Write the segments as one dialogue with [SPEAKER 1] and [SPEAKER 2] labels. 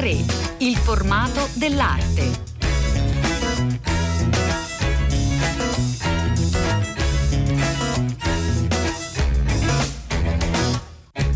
[SPEAKER 1] A3, il formato dell'arte.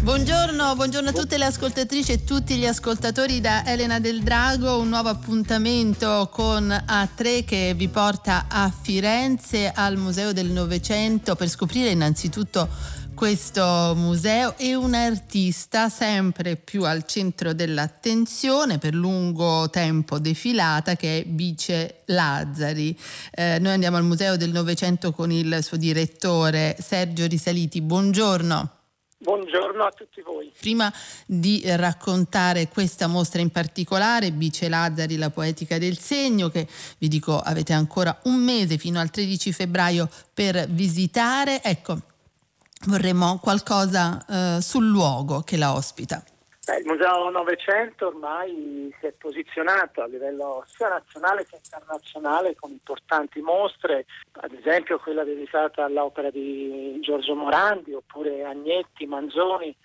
[SPEAKER 2] Buongiorno, buongiorno, a tutte le ascoltatrici e tutti gli ascoltatori da Elena del Drago, un nuovo appuntamento con A3 che vi porta a Firenze al Museo del Novecento per scoprire innanzitutto questo museo e un artista sempre più al centro dell'attenzione per lungo tempo defilata che è Bice Lazzari. Eh, noi andiamo al Museo del Novecento con il suo direttore Sergio Risaliti. Buongiorno.
[SPEAKER 3] Buongiorno a tutti voi.
[SPEAKER 2] Prima di raccontare questa mostra in particolare, Bice Lazzari, la poetica del segno, che vi dico avete ancora un mese fino al 13 febbraio per visitare, ecco, vorremmo qualcosa eh, sul luogo che la ospita.
[SPEAKER 3] Beh, il Museo Novecento ormai si è posizionato a livello sia nazionale che internazionale con importanti mostre, ad esempio quella dedicata all'opera di Giorgio Morandi oppure Agnetti, Manzoni,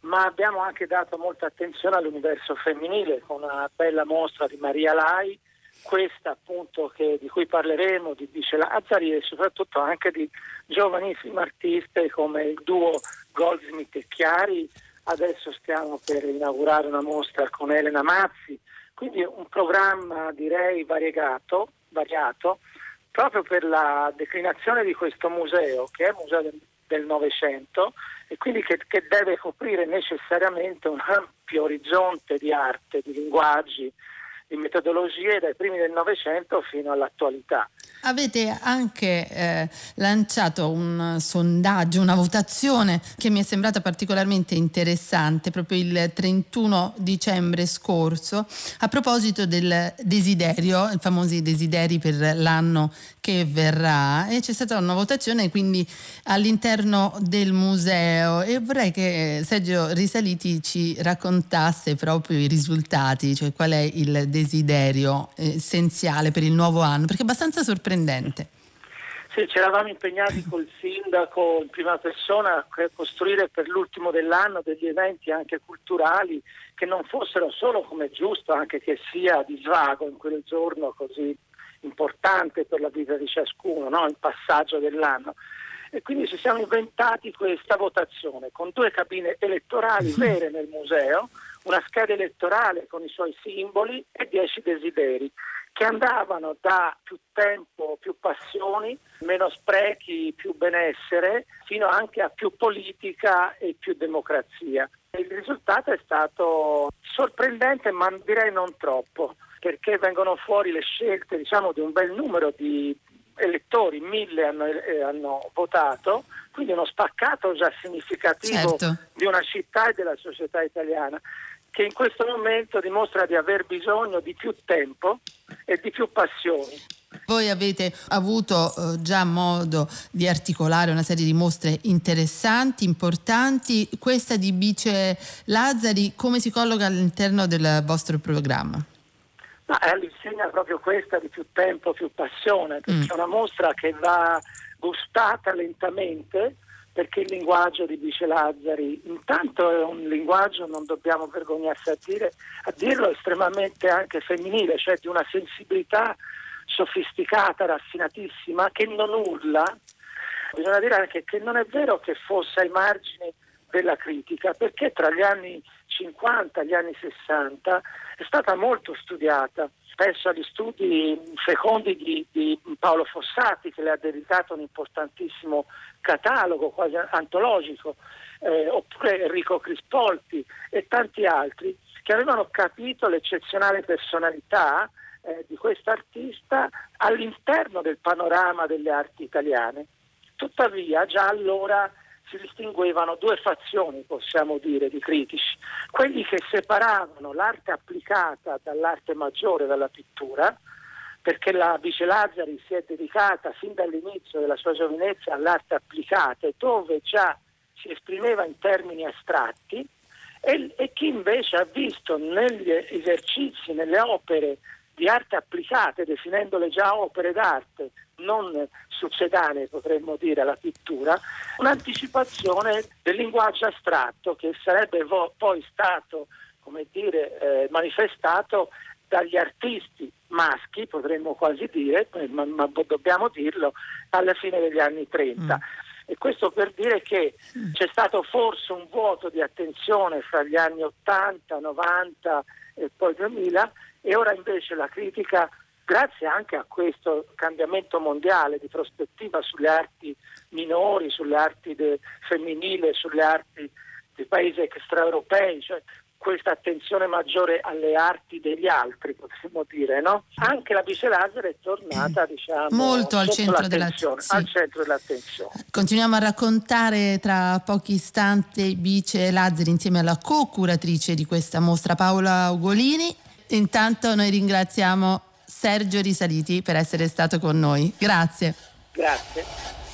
[SPEAKER 3] ma abbiamo anche dato molta attenzione all'universo femminile con una bella mostra di Maria Lai, questa appunto che, di cui parleremo, di Bice Lazzari e soprattutto anche di giovanissime artiste come il duo Goldsmith e Chiari. Adesso stiamo per inaugurare una mostra con Elena Mazzi, quindi un programma direi variegato, variato proprio per la declinazione di questo museo che è il museo del Novecento e quindi che, che deve coprire necessariamente un ampio orizzonte di arte, di linguaggi, di metodologie dai primi del Novecento fino all'attualità.
[SPEAKER 2] Avete anche eh, lanciato un sondaggio, una votazione che mi è sembrata particolarmente interessante proprio il 31 dicembre scorso a proposito del desiderio, i famosi desideri per l'anno che verrà e c'è stata una votazione quindi all'interno del museo e vorrei che Sergio Risaliti ci raccontasse proprio i risultati, cioè qual è il desiderio essenziale per il nuovo anno, perché è abbastanza sorprendente.
[SPEAKER 3] Sì, ci eravamo impegnati col sindaco in prima persona a costruire per l'ultimo dell'anno degli eventi anche culturali che non fossero solo come giusto anche che sia di svago in quel giorno così importante per la vita di ciascuno, no? il passaggio dell'anno. E quindi ci siamo inventati questa votazione con due cabine elettorali vere nel museo, una scheda elettorale con i suoi simboli e dieci desideri che andavano da più tempo, più passioni, meno sprechi, più benessere, fino anche a più politica e più democrazia. Il risultato è stato sorprendente, ma direi non troppo, perché vengono fuori le scelte diciamo, di un bel numero di elettori, mille hanno, eh, hanno votato, quindi uno spaccato già significativo certo. di una città e della società italiana che in questo momento dimostra di aver bisogno di più tempo e di più passioni.
[SPEAKER 2] Voi avete avuto eh, già modo di articolare una serie di mostre interessanti, importanti. Questa di Bice Lazzari come si colloca all'interno del vostro programma?
[SPEAKER 3] Ma è all'insegna proprio questa di più tempo, più passione, perché mm. è una mostra che va gustata lentamente perché il linguaggio di Bice Lazzari intanto è un linguaggio, non dobbiamo vergognarsi a, dire, a dirlo, estremamente anche femminile, cioè di una sensibilità sofisticata, raffinatissima, che non urla. Bisogna dire anche che non è vero che fosse ai margini della critica, perché tra gli anni 50 e gli anni 60 è stata molto studiata spesso agli studi fecondi di, di, Paolo Fossati che le ha dedicato un importantissimo catalogo quasi antologico, eh, oppure Enrico Crispolti e tanti altri che avevano capito l'eccezionale personalità eh, di quest'artista all'interno del panorama delle arti italiane. Tuttavia già allora si distinguevano due fazioni, possiamo dire, di critici, quelli che separavano l'arte applicata dall'arte maggiore, dalla pittura, perché la Vice Lazzari si è dedicata fin dall'inizio della sua giovinezza all'arte applicata, dove già si esprimeva in termini astratti, e, e chi invece ha visto negli esercizi, nelle opere di arte applicate, definendole già opere d'arte, non succedanee potremmo dire alla pittura, un'anticipazione del linguaggio astratto che sarebbe vo- poi stato come dire, eh, manifestato dagli artisti maschi, potremmo quasi dire, ma, ma, dobbiamo dirlo, alla fine degli anni 30. Mm. E questo per dire che mm. c'è stato forse un vuoto di attenzione fra gli anni 80, 90 e poi 2000 e ora invece la critica, grazie anche a questo cambiamento mondiale di prospettiva sulle arti minori, sulle arti de, femminili, sulle arti dei paesi extraeuropei, cioè questa attenzione maggiore alle arti degli altri, potremmo dire, no? Anche la Bice Lazzaro è tornata, diciamo,
[SPEAKER 2] molto al centro,
[SPEAKER 3] sì. al centro, dell'attenzione.
[SPEAKER 2] Continuiamo a raccontare tra pochi istanti Bice Lazzari insieme alla co-curatrice di questa mostra Paola Ugolini. Intanto noi ringraziamo Sergio Risaliti per essere stato con noi. Grazie.
[SPEAKER 3] Grazie.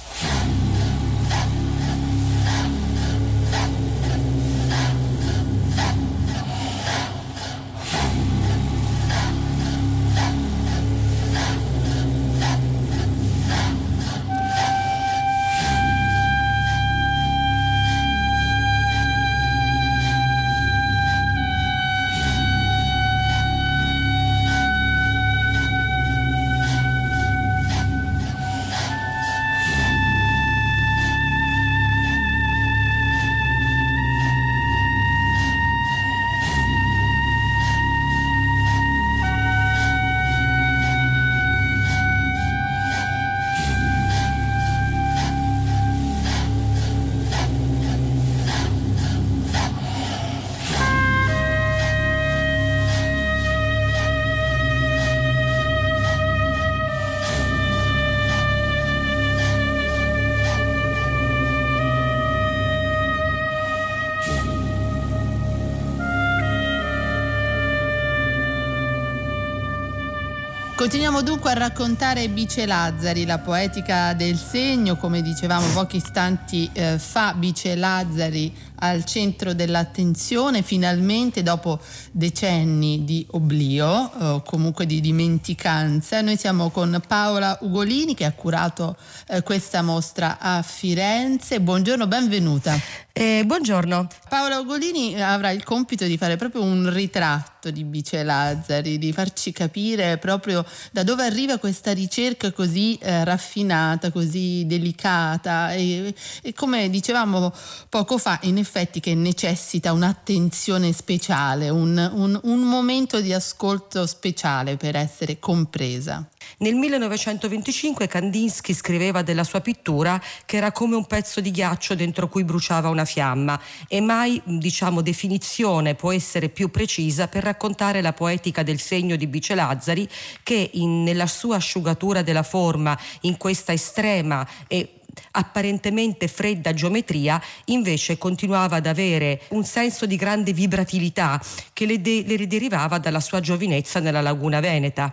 [SPEAKER 2] Continuiamo dunque a raccontare Bice Lazzari, la poetica del segno, come dicevamo pochi istanti eh, fa, Bice Lazzari al centro dell'attenzione finalmente dopo decenni di oblio o eh, comunque di dimenticanza. Noi siamo con Paola Ugolini che ha curato eh, questa mostra a Firenze. Buongiorno, benvenuta.
[SPEAKER 4] Eh, buongiorno.
[SPEAKER 2] Paola Ugolini avrà il compito di fare proprio un ritratto di Bice Lazzari, di farci capire proprio da dove arriva questa ricerca così eh, raffinata, così delicata e, e come dicevamo poco fa, in effetti effetti che necessita un'attenzione speciale, un, un, un momento di ascolto speciale per essere compresa.
[SPEAKER 4] Nel 1925 Kandinsky scriveva della sua pittura che era come un pezzo di ghiaccio dentro cui bruciava una fiamma e mai, diciamo, definizione può essere più precisa per raccontare la poetica del segno di Bice Lazzari che in, nella sua asciugatura della forma, in questa estrema e apparentemente fredda geometria invece continuava ad avere un senso di grande vibratilità che le, de- le derivava dalla sua giovinezza nella laguna veneta.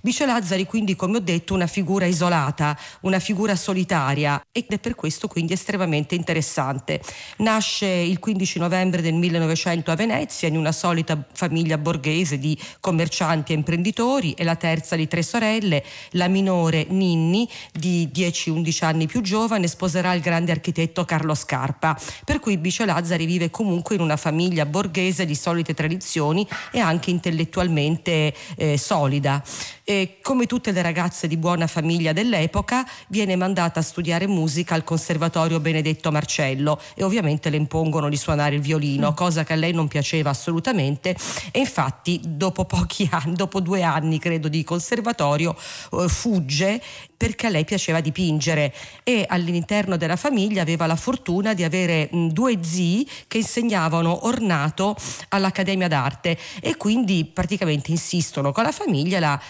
[SPEAKER 4] Bice Lazzari quindi come ho detto una figura isolata, una figura solitaria ed è per questo quindi estremamente interessante. Nasce il 15 novembre del 1900 a Venezia in una solita famiglia borghese di commercianti e imprenditori, è la terza di tre sorelle, la minore Ninni di 10-11 anni più giovane giovane sposerà il grande architetto Carlo Scarpa, per cui Bicio Lazzari vive comunque in una famiglia borghese di solite tradizioni e anche intellettualmente eh, solida. E come tutte le ragazze di buona famiglia dell'epoca, viene mandata a studiare musica al Conservatorio Benedetto Marcello e ovviamente le impongono di suonare il violino, cosa che a lei non piaceva assolutamente e infatti dopo pochi anni, dopo due anni credo di conservatorio, eh, fugge perché a lei piaceva dipingere e all'interno della famiglia aveva la fortuna di avere mh, due zii che insegnavano ornato all'Accademia d'Arte e quindi praticamente insistono con la famiglia la,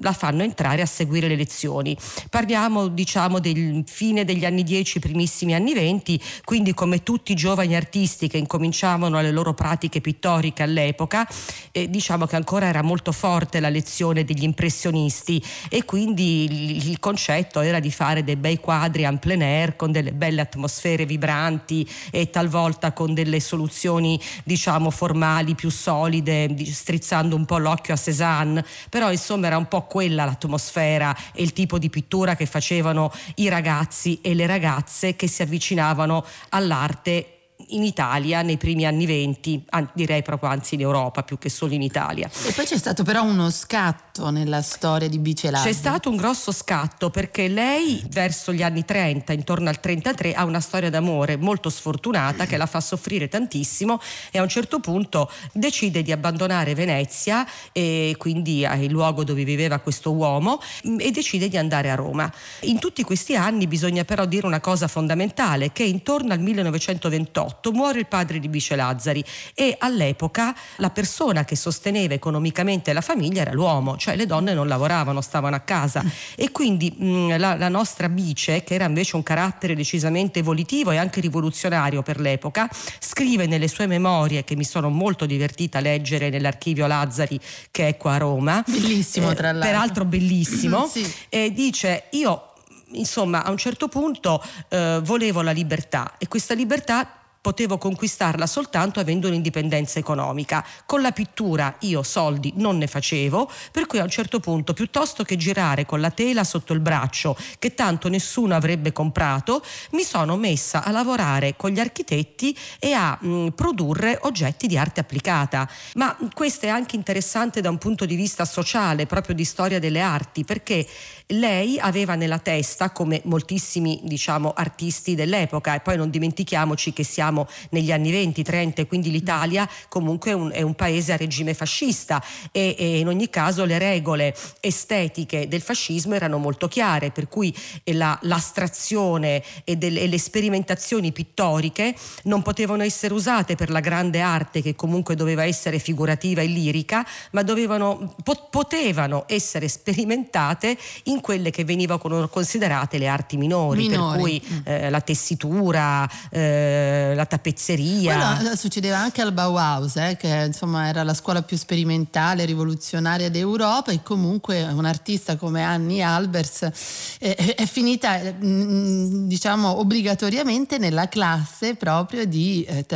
[SPEAKER 4] la, fanno entrare a seguire le lezioni. Parliamo diciamo del fine degli anni 10, primissimi anni 20, quindi come tutti i giovani artisti che incominciavano le loro pratiche pittoriche all'epoca, eh, diciamo che ancora era molto forte la lezione degli impressionisti e quindi il, il concetto era di fare dei bei quadri en plein air con delle belle atmosfere vibranti e talvolta con delle soluzioni diciamo formali più solide, strizzando un po' l'occhio a Cézanne, però insomma era un po' quella l'atmosfera e il tipo di pittura che facevano i ragazzi e le ragazze che si avvicinavano all'arte in Italia nei primi anni venti, direi proprio anzi in Europa più che solo in Italia.
[SPEAKER 2] E poi c'è stato però uno scatto nella storia di Bicelazzi.
[SPEAKER 4] C'è stato un grosso scatto perché lei verso gli anni 30, intorno al 33, ha una storia d'amore molto sfortunata che la fa soffrire tantissimo e a un certo punto decide di abbandonare Venezia e quindi il luogo dove viveva questo uomo e decide di andare a Roma. In tutti questi anni bisogna però dire una cosa fondamentale che intorno al 1928 muore il padre di Bice Lazzari e all'epoca la persona che sosteneva economicamente la famiglia era l'uomo, cioè le donne non lavoravano, stavano a casa e quindi mh, la, la nostra Bice, che era invece un carattere decisamente evolutivo e anche rivoluzionario per l'epoca, scrive nelle sue memorie che mi sono molto divertita a leggere nell'archivio Lazzari che è qua a Roma.
[SPEAKER 2] Bellissimo tra l'altro.
[SPEAKER 4] peraltro bellissimo. sì. E dice io insomma a un certo punto eh, volevo la libertà e questa libertà potevo conquistarla soltanto avendo un'indipendenza economica. Con la pittura io soldi non ne facevo, per cui a un certo punto, piuttosto che girare con la tela sotto il braccio, che tanto nessuno avrebbe comprato, mi sono messa a lavorare con gli architetti e a mh, produrre oggetti di arte applicata. Ma questo è anche interessante da un punto di vista sociale, proprio di storia delle arti, perché lei aveva nella testa, come moltissimi diciamo, artisti dell'epoca, e poi non dimentichiamoci che siamo negli anni 20, 30, quindi l'Italia comunque è un, è un paese a regime fascista e, e, in ogni caso le regole estetiche del fascismo erano molto chiare, per cui la, l'astrazione e, del, e le sperimentazioni pittoriche non potevano essere usate per la grande arte che comunque doveva essere figurativa e lirica, ma dovevano, po- potevano essere sperimentate in in quelle che venivano considerate le arti minori, minori. per cui mm. eh, la tessitura, eh, la tappezzeria.
[SPEAKER 2] Quello succedeva anche al Bauhaus, eh, che insomma era la scuola più sperimentale, rivoluzionaria d'Europa e comunque un artista come Annie Albers eh, è finita mm, diciamo obbligatoriamente nella classe proprio di eh,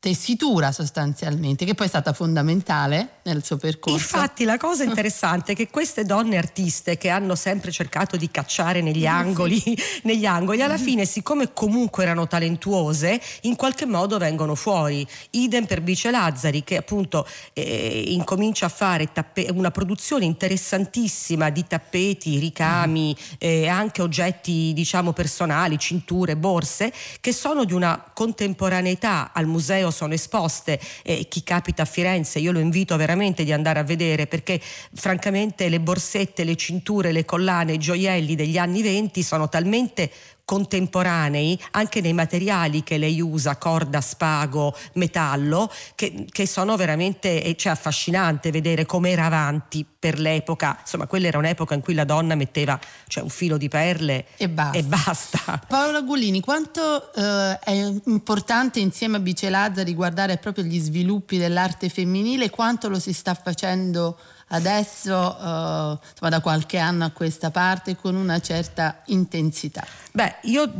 [SPEAKER 2] tessitura sostanzialmente, che poi è stata fondamentale nel suo percorso.
[SPEAKER 4] Infatti la cosa interessante è che queste donne artiste che hanno sempre cercato di cacciare negli angoli, sì. negli angoli alla fine siccome comunque erano talentuose, in qualche modo vengono fuori. Idem per Bice Lazzari che appunto eh, incomincia a fare tappe- una produzione interessantissima di tappeti, ricami e eh, anche oggetti diciamo personali, cinture, borse, che sono di una contemporaneità al museo museo sono esposte e chi capita a Firenze io lo invito veramente di andare a vedere perché francamente le borsette, le cinture, le collane, i gioielli degli anni venti sono talmente contemporanei anche nei materiali che lei usa, corda, spago, metallo, che, che sono veramente cioè, affascinante vedere come era avanti per l'epoca. Insomma, quella era un'epoca in cui la donna metteva cioè, un filo di perle
[SPEAKER 2] e basta.
[SPEAKER 4] E basta.
[SPEAKER 2] Paola Gullini, quanto eh, è importante insieme a Bicelazza riguardare proprio gli sviluppi dell'arte femminile, quanto lo si sta facendo adesso uh, insomma, da qualche anno a questa parte con una certa intensità.
[SPEAKER 4] Beh, io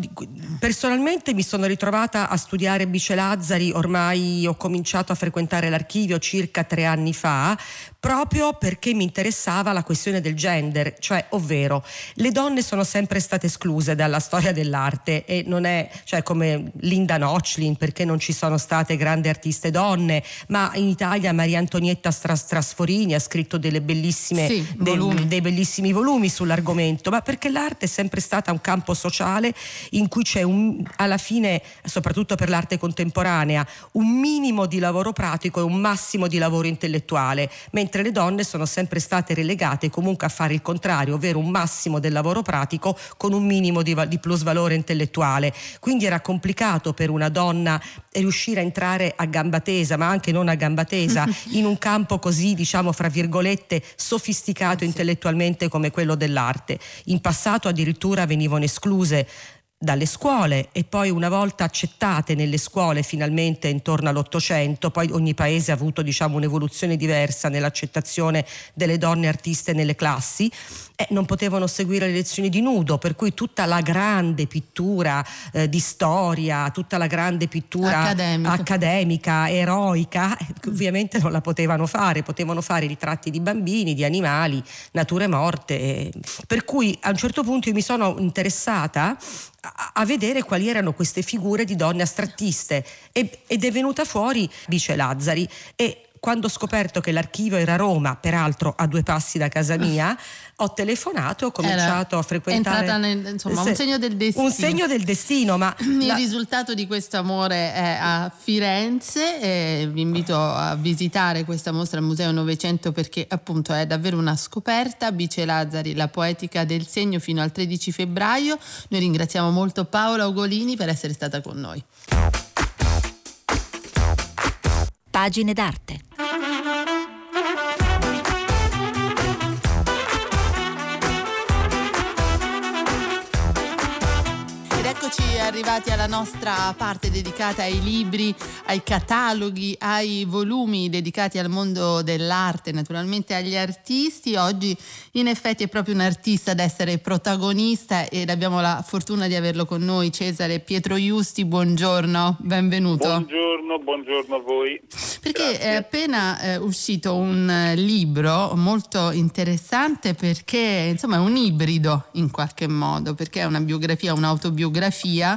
[SPEAKER 4] personalmente mi sono ritrovata a studiare Bice Lazzari, ormai ho cominciato a frequentare l'archivio circa tre anni fa, proprio perché mi interessava la questione del gender, cioè ovvero le donne sono sempre state escluse dalla storia dell'arte e non è cioè, come Linda Nochlin perché non ci sono state grandi artiste donne, ma in Italia Maria Antonietta Strasforini ha scritto delle bellissime, sì, dei, dei bellissimi volumi sull'argomento, ma perché l'arte è sempre stata un campo sociale in cui c'è un, alla fine, soprattutto per l'arte contemporanea, un minimo di lavoro pratico e un massimo di lavoro intellettuale, mentre le donne sono sempre state relegate comunque a fare il contrario, ovvero un massimo del lavoro pratico con un minimo di, di plusvalore intellettuale. Quindi era complicato per una donna riuscire a entrare a gamba tesa, ma anche non a gamba tesa, in un campo così, diciamo, fra virgolette, virgolette sofisticato sì. intellettualmente come quello dell'arte. In passato addirittura venivano escluse dalle scuole e poi una volta accettate nelle scuole finalmente intorno all'Ottocento, poi ogni paese ha avuto diciamo, un'evoluzione diversa nell'accettazione delle donne artiste nelle classi, eh, non potevano seguire le lezioni di nudo, per cui tutta la grande pittura eh, di storia, tutta la grande pittura accademica, accademica eroica, eh, ovviamente non la potevano fare, potevano fare ritratti di bambini, di animali, nature morte. Per cui a un certo punto io mi sono interessata a, vedere quali erano queste figure di donne astrattiste. Ed è venuta fuori Bice Lazzari e quando ho scoperto che l'archivio era a Roma, peraltro a due passi da casa mia, ho telefonato e ho cominciato
[SPEAKER 2] era
[SPEAKER 4] a frequentare.
[SPEAKER 2] Entrata nel, insomma, un segno del destino.
[SPEAKER 4] Un segno del destino, ma.
[SPEAKER 2] Il la... risultato di questo amore è a Firenze. E vi invito a visitare questa mostra al Museo Novecento perché appunto è davvero una scoperta. Bice Lazzari, la poetica del segno fino al 13 febbraio. Noi ringraziamo molto Paola Ugolini per essere stata con noi.
[SPEAKER 1] Pagine d'arte.
[SPEAKER 2] Arrivati alla nostra parte dedicata ai libri, ai cataloghi, ai volumi dedicati al mondo dell'arte, naturalmente agli artisti. Oggi in effetti è proprio un artista ad essere protagonista ed abbiamo la fortuna di averlo con noi, Cesare Pietro Iusti. Buongiorno, benvenuto.
[SPEAKER 5] Buongiorno, buongiorno a voi.
[SPEAKER 2] Perché Grazie. è appena eh, uscito un libro molto interessante perché insomma è un ibrido in qualche modo, perché è una biografia, un'autobiografia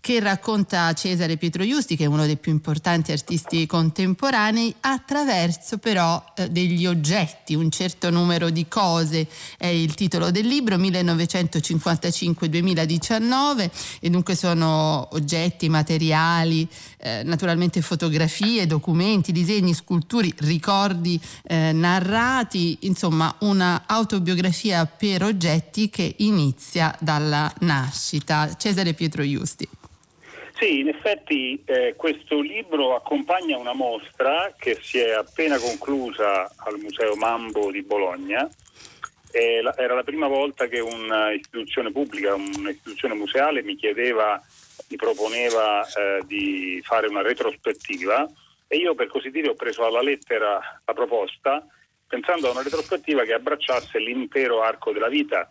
[SPEAKER 2] che racconta Cesare Pietro Giusti, che è uno dei più importanti artisti contemporanei, attraverso però eh, degli oggetti, un certo numero di cose, è il titolo del libro, 1955-2019, e dunque sono oggetti, materiali, eh, naturalmente fotografie, documenti, disegni, sculturi, ricordi eh, narrati, insomma una autobiografia per oggetti che inizia dalla nascita. Cesare Pietro Giusti.
[SPEAKER 5] Sì, in effetti eh, questo libro accompagna una mostra che si è appena conclusa al Museo Mambo di Bologna. Era la prima volta che un'istituzione pubblica, un'istituzione museale mi chiedeva, mi proponeva eh, di fare una retrospettiva e io per così dire ho preso alla lettera la proposta pensando a una retrospettiva che abbracciasse l'intero arco della vita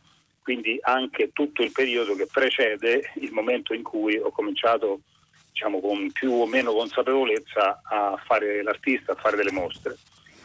[SPEAKER 5] quindi anche tutto il periodo che precede il momento in cui ho cominciato diciamo, con più o meno consapevolezza a fare l'artista, a fare delle mostre.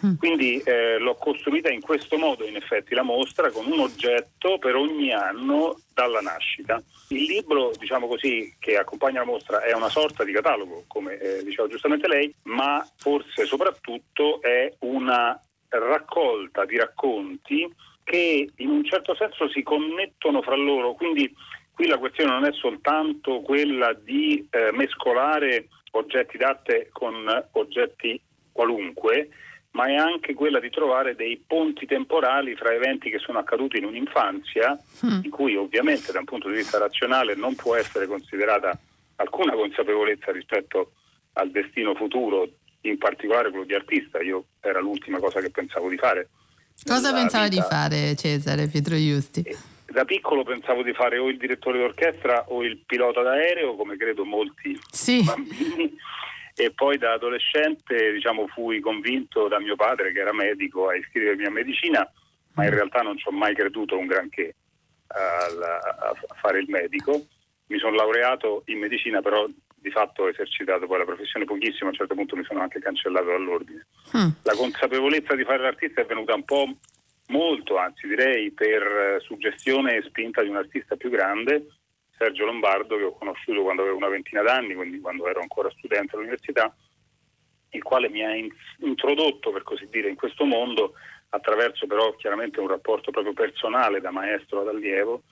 [SPEAKER 5] Mm. Quindi eh, l'ho costruita in questo modo, in effetti, la mostra con un oggetto per ogni anno dalla nascita. Il libro, diciamo così, che accompagna la mostra è una sorta di catalogo, come eh, diceva giustamente lei, ma forse soprattutto è una raccolta di racconti che in un certo senso si connettono fra loro, quindi qui la questione non è soltanto quella di eh, mescolare oggetti d'arte con oggetti qualunque, ma è anche quella di trovare dei ponti temporali fra eventi che sono accaduti in un'infanzia, mm. in cui ovviamente da un punto di vista razionale non può essere considerata alcuna consapevolezza rispetto al destino futuro, in particolare quello di artista. Io era l'ultima cosa che pensavo di fare
[SPEAKER 2] Cosa pensava vita. di fare Cesare Pietro Giusti?
[SPEAKER 5] Eh, da piccolo pensavo di fare o il direttore d'orchestra o il pilota d'aereo, come credo molti sì. bambini. E poi da adolescente diciamo, fui convinto da mio padre, che era medico, a iscrivermi a medicina, ma in realtà non ci ho mai creduto un granché a, a fare il medico. Mi sono laureato in medicina, però di fatto ho esercitato poi la professione pochissimo, a un certo punto mi sono anche cancellato dall'ordine. Mm. La consapevolezza di fare l'artista è venuta un po' molto, anzi direi per eh, suggestione e spinta di un artista più grande, Sergio Lombardo, che ho conosciuto quando avevo una ventina d'anni, quindi quando ero ancora studente all'università, il quale mi ha introdotto, per così dire, in questo mondo attraverso però chiaramente un rapporto proprio personale da maestro ad allievo,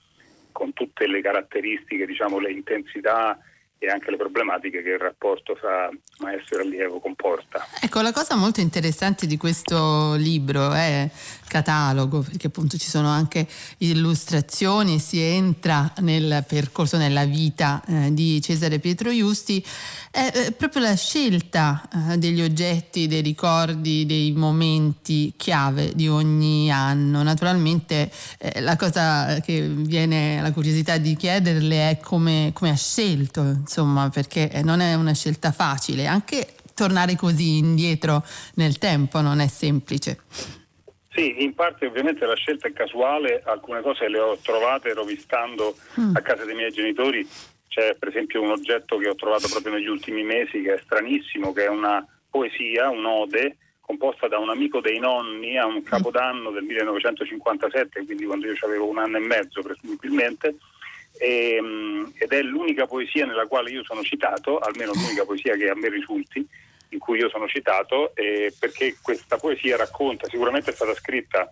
[SPEAKER 5] con tutte le caratteristiche, diciamo, le intensità e anche le problematiche che il rapporto fra maestro e allievo comporta.
[SPEAKER 2] Ecco, la cosa molto interessante di questo libro è catalogo, perché appunto ci sono anche illustrazioni, si entra nel percorso, nella vita eh, di Cesare Pietro Iusti, è eh, proprio la scelta eh, degli oggetti, dei ricordi, dei momenti chiave di ogni anno. Naturalmente eh, la cosa che viene la curiosità di chiederle è come, come ha scelto, insomma, perché non è una scelta facile, anche tornare così indietro nel tempo non è semplice.
[SPEAKER 5] Sì, in parte ovviamente la scelta è casuale, alcune cose le ho trovate rovistando mm. a casa dei miei genitori, c'è per esempio un oggetto che ho trovato proprio negli ultimi mesi che è stranissimo, che è una poesia, un'ode, composta da un amico dei nonni a un capodanno del 1957, quindi quando io avevo un anno e mezzo presumibilmente, e, ehm, ed è l'unica poesia nella quale io sono citato, almeno l'unica poesia che a me risulti, in cui io sono citato, eh, perché questa poesia racconta, sicuramente è stata scritta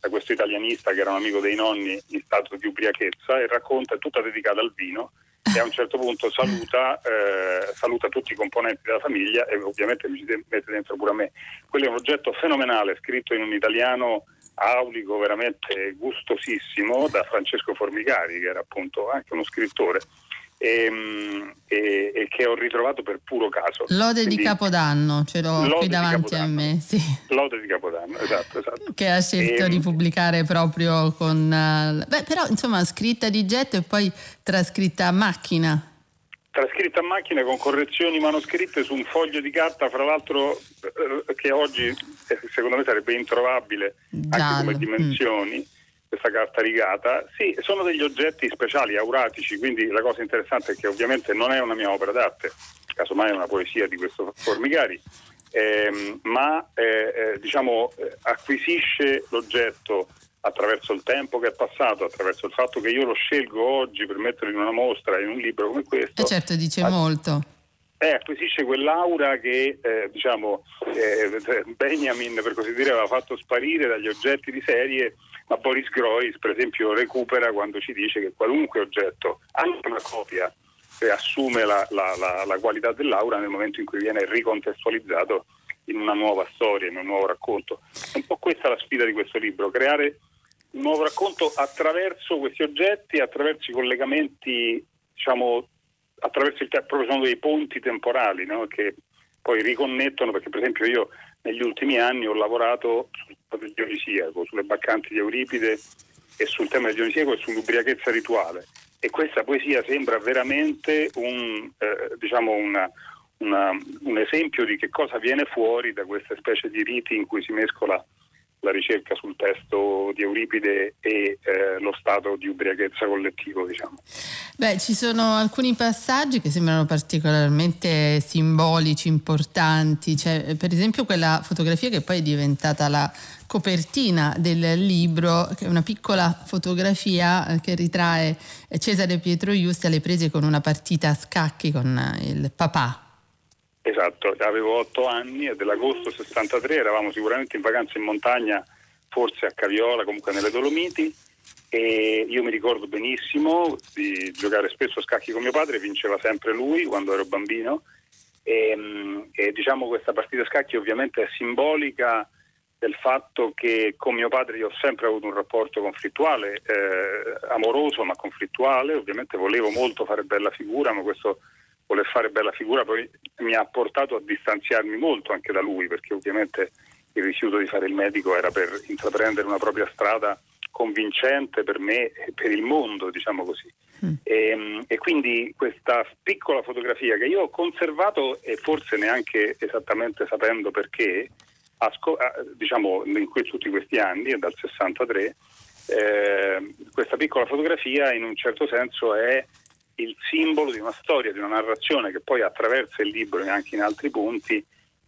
[SPEAKER 5] da questo italianista che era un amico dei nonni in stato di ubriachezza e racconta, è tutta dedicata al vino e a un certo punto saluta, eh, saluta, tutti i componenti della famiglia e ovviamente mi ci mette dentro pure a me. Quello è un oggetto fenomenale, scritto in un italiano aulico, veramente gustosissimo, da Francesco Formigari, che era appunto anche uno scrittore. E, ehm, e, e, che ho ritrovato per puro caso.
[SPEAKER 2] Lode Quindi, di Capodanno, ce l'ho qui davanti a me. Sì.
[SPEAKER 5] Lode di Capodanno, esatto, esatto.
[SPEAKER 2] Che ha scelto e, di ehm, pubblicare proprio con... Uh, beh, però insomma scritta di getto e poi trascritta a macchina
[SPEAKER 5] trascritta a macchina con correzioni manoscritte su un foglio di carta, fra l'altro eh, che oggi eh, secondo me sarebbe introvabile Giallo. anche come dimensioni. Mm. Questa carta rigata, sì, sono degli oggetti speciali, auratici, quindi la cosa interessante è che ovviamente non è una mia opera d'arte, casomai è una poesia di questo Formigari, ehm, ma eh, eh, diciamo, eh, acquisisce l'oggetto attraverso il tempo che è passato, attraverso il fatto che io lo scelgo oggi per metterlo in una mostra, in un libro come questo.
[SPEAKER 2] Eh certo, dice a- molto.
[SPEAKER 5] Eh, acquisisce quell'aura che eh, diciamo, eh, Benjamin, per così dire, aveva fatto sparire dagli oggetti di serie, ma Boris Groys, per esempio, recupera quando ci dice che qualunque oggetto, anche una copia, assume la, la, la, la qualità dell'aura nel momento in cui viene ricontestualizzato in una nuova storia, in un nuovo racconto. È un po' questa la sfida di questo libro, creare un nuovo racconto attraverso questi oggetti, attraverso i collegamenti, diciamo, attraverso il proprio sono dei ponti temporali no? che poi riconnettono, perché per esempio io negli ultimi anni ho lavorato sul Dionisiaco, sulle baccanti di Euripide e sul tema del Dionisiaco e sull'ubriachezza rituale. E questa poesia sembra veramente un, eh, diciamo una, una, un esempio di che cosa viene fuori da questa specie di riti in cui si mescola la ricerca sul testo di Euripide e eh, lo stato di ubriachezza collettivo. Diciamo.
[SPEAKER 2] Beh, ci sono alcuni passaggi che sembrano particolarmente simbolici, importanti, cioè, per esempio quella fotografia che poi è diventata la copertina del libro, che è una piccola fotografia eh, che ritrae Cesare Pietro Giusti alle prese con una partita a scacchi con il papà
[SPEAKER 5] Esatto, avevo otto anni e dell'agosto 63 eravamo sicuramente in vacanza in montagna, forse a Caviola, comunque nelle Dolomiti e io mi ricordo benissimo di giocare spesso a scacchi con mio padre, vinceva sempre lui quando ero bambino e, e diciamo questa partita a scacchi ovviamente è simbolica del fatto che con mio padre io ho sempre avuto un rapporto conflittuale, eh, amoroso ma conflittuale, ovviamente volevo molto fare bella figura, ma questo voler fare bella figura poi mi ha portato a distanziarmi molto anche da lui perché ovviamente il rifiuto di fare il medico era per intraprendere una propria strada convincente per me e per il mondo, diciamo così. Mm. E, ehm, e, quindi questa piccola fotografia che io ho conservato e forse neanche esattamente sapendo perché, asco- diciamo in que- tutti questi anni, dal 63, eh, questa piccola fotografia in un certo senso è il simbolo di una storia, di una narrazione che poi attraversa il libro e anche in altri punti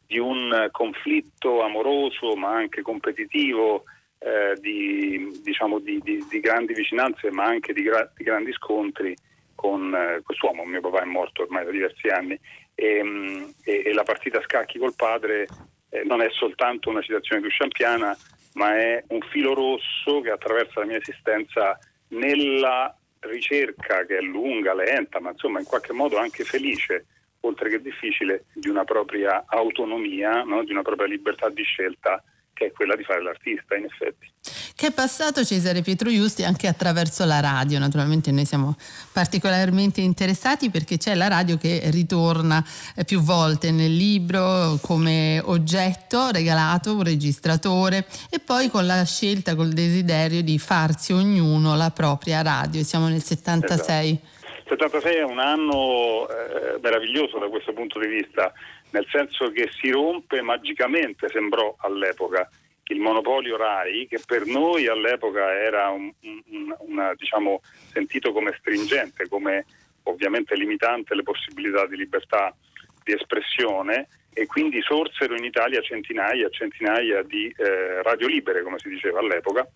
[SPEAKER 5] di un conflitto amoroso ma anche competitivo, eh, di, diciamo, di, di, di, grandi vicinanze ma anche di, gra- grandi scontri con eh, quest'uomo. Mio papà è morto ormai da diversi anni e, mm, e, e la partita a scacchi col padre eh, non è soltanto una citazione di Usciampiana ma è un filo rosso che attraversa la mia esistenza nella ricerca che è lunga, lenta, ma insomma in qualche modo anche felice, oltre che difficile, di una propria autonomia, no? di una propria libertà di scelta che è quella di fare l'artista in effetti.
[SPEAKER 2] Che è passato Cesare Pietro Giusti anche attraverso la radio, naturalmente noi siamo particolarmente interessati perché c'è la radio che ritorna eh, più volte nel libro come oggetto regalato, un registratore e poi con la scelta, col desiderio di farsi ognuno la propria radio, siamo nel 76.
[SPEAKER 5] Esatto. 76 è un anno eh, meraviglioso da questo punto di vista nel senso che si rompe magicamente, sembrò all'epoca, il monopolio RAI, che per noi all'epoca era un, un, una, diciamo, sentito come stringente, come ovviamente limitante le possibilità di libertà di espressione e quindi sorsero in Italia centinaia e centinaia di eh, radio libere, come si diceva all'epoca.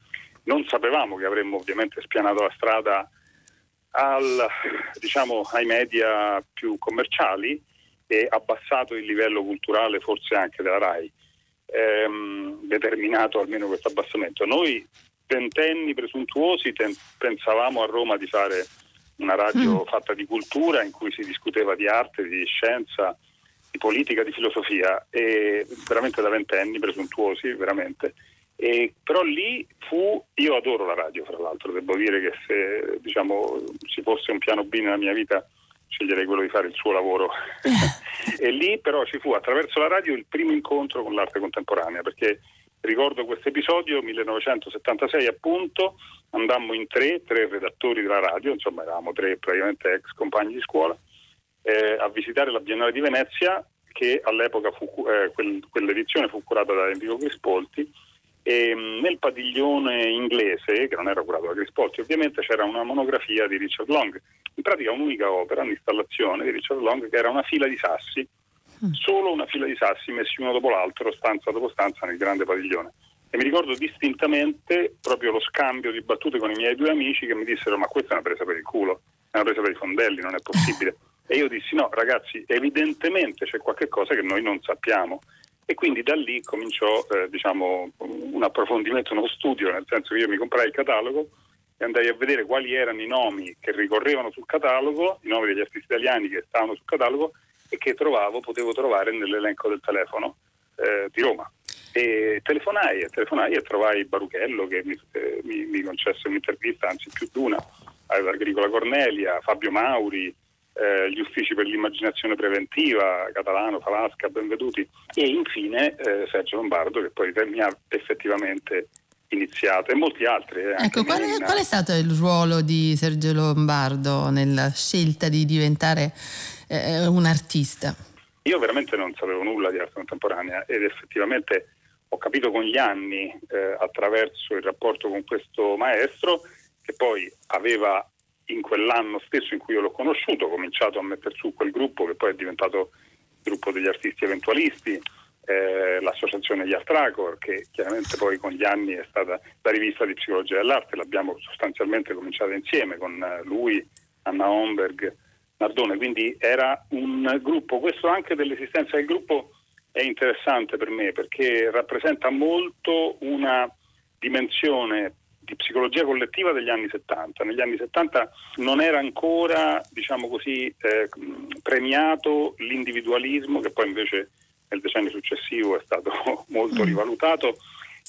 [SPEAKER 5] Non sapevamo che avremmo ovviamente spianato la strada al, diciamo, ai media più commerciali e abbassato il livello culturale forse anche della RAI, ehm, determinato almeno questo abbassamento. Noi ventenni presuntuosi ten- pensavamo a Roma di fare una radio mm. fatta di cultura in cui si discuteva di arte, di scienza, di politica, di filosofia, e veramente da ventenni presuntuosi, veramente. E, però lì fu, io adoro la radio fra l'altro, devo dire che se diciamo, ci fosse un piano B nella mia vita sceglierei quello di fare il suo lavoro. e lì però ci fu attraverso la radio il primo incontro con l'arte contemporanea, perché ricordo questo episodio, 1976 appunto, andammo in tre, tre redattori della radio, insomma eravamo tre praticamente ex compagni di scuola, eh, a visitare la Biennale di Venezia che all'epoca fu, eh, quel, quell'edizione fu curata da Enrico Grispolti e mm, nel padiglione inglese, che non era curato da Grispolti ovviamente, c'era una monografia di Richard Long, in pratica un'unica opera, un'installazione di Richard Long che era una fila di sassi, mm. solo una fila di sassi messi uno dopo l'altro, stanza dopo stanza nel grande padiglione. E mi ricordo distintamente proprio lo scambio di battute con i miei due amici che mi dissero ma questa è una presa per il culo, è una presa per i fondelli, non è possibile. E io dissi no ragazzi, evidentemente c'è qualcosa che noi non sappiamo. E quindi da lì cominciò eh, diciamo, un approfondimento, uno studio, nel senso che io mi comprai il catalogo e andai a vedere quali erano i nomi che ricorrevano sul catalogo, i nomi degli artisti italiani che stavano sul catalogo e che trovavo, potevo trovare nell'elenco del telefono eh, di Roma. E telefonai, telefonai e trovai Baruchello che mi, eh, mi, mi concesse un'intervista, anzi più di una, Agricola Cornelia, Fabio Mauri, eh, gli uffici per l'immaginazione preventiva, Catalano, Falasca, benvenuti, e infine eh, Sergio Lombardo che poi mi ha effettivamente iniziato e molti altri. Eh,
[SPEAKER 2] ecco, qual è, qual è, stato il ruolo di Sergio Lombardo nella scelta di diventare eh, un artista?
[SPEAKER 5] Io veramente non sapevo nulla di arte contemporanea ed effettivamente ho capito con gli anni eh, attraverso il rapporto con questo maestro che poi aveva in quell'anno stesso in cui io l'ho conosciuto cominciato a mettere su quel gruppo che poi è diventato il gruppo degli artisti eventualisti eh, l'associazione di Artracor che chiaramente poi con gli anni è stata la rivista di psicologia dell'arte, l'abbiamo sostanzialmente cominciata insieme con eh, lui, Anna Homberg, Nardone, quindi era un gruppo, questo anche dell'esistenza del gruppo è interessante per me perché rappresenta molto una dimensione di psicologia collettiva degli anni 70. Negli anni 70 non era ancora, diciamo così, eh, premiato l'individualismo che poi invece nel decennio successivo è stato molto mm. rivalutato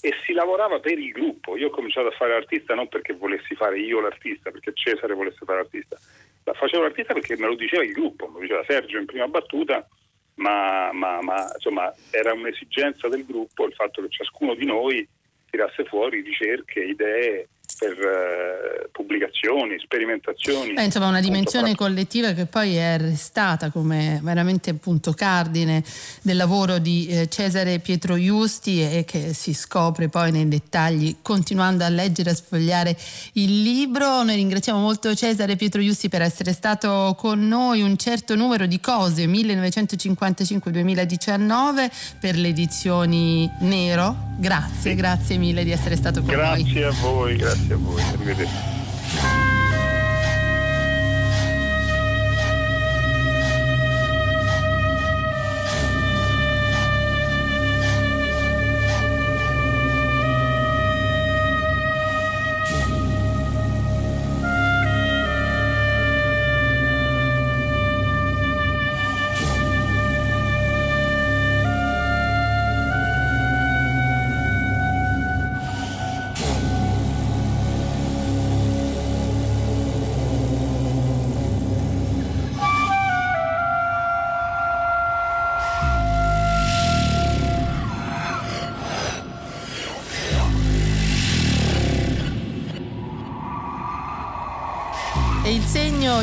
[SPEAKER 5] e si lavorava per il gruppo. Io ho cominciato a fare l'artista non perché volessi fare io l'artista, perché Cesare volesse fare l'artista, ma facevo l'artista perché me lo diceva il gruppo, me lo diceva Sergio in prima battuta, ma, ma, ma insomma era un'esigenza del gruppo il fatto che ciascuno di noi tirasse fuori ricerche, idee per uh, pubblicazioni, sperimentazioni.
[SPEAKER 2] Eh, insomma, una dimensione collettiva che poi è restata come veramente punto cardine del lavoro di eh, Cesare Pietro Iusti e che si scopre poi nei dettagli continuando a leggere e a sfogliare il libro. Noi ringraziamo molto Cesare Pietro Iusti per essere stato con noi un certo numero di cose, 1955-2019 per le edizioni Nero. Grazie, grazie mille di essere stato con
[SPEAKER 5] grazie
[SPEAKER 2] noi.
[SPEAKER 5] Grazie a voi, grazie grazie a voi, arrivederci.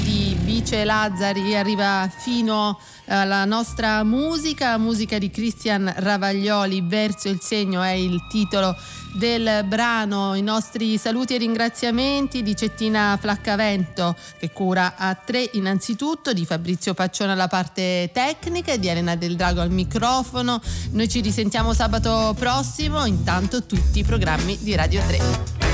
[SPEAKER 2] Di Bice Lazzari arriva fino alla nostra musica, musica di Cristian Ravaglioli, Verso il segno è il titolo del brano. I nostri saluti e ringraziamenti di Cettina Flaccavento che cura a tre innanzitutto, di Fabrizio Paccione alla parte tecnica e di Elena Del Drago al microfono. Noi ci risentiamo sabato prossimo, intanto tutti i programmi di Radio 3.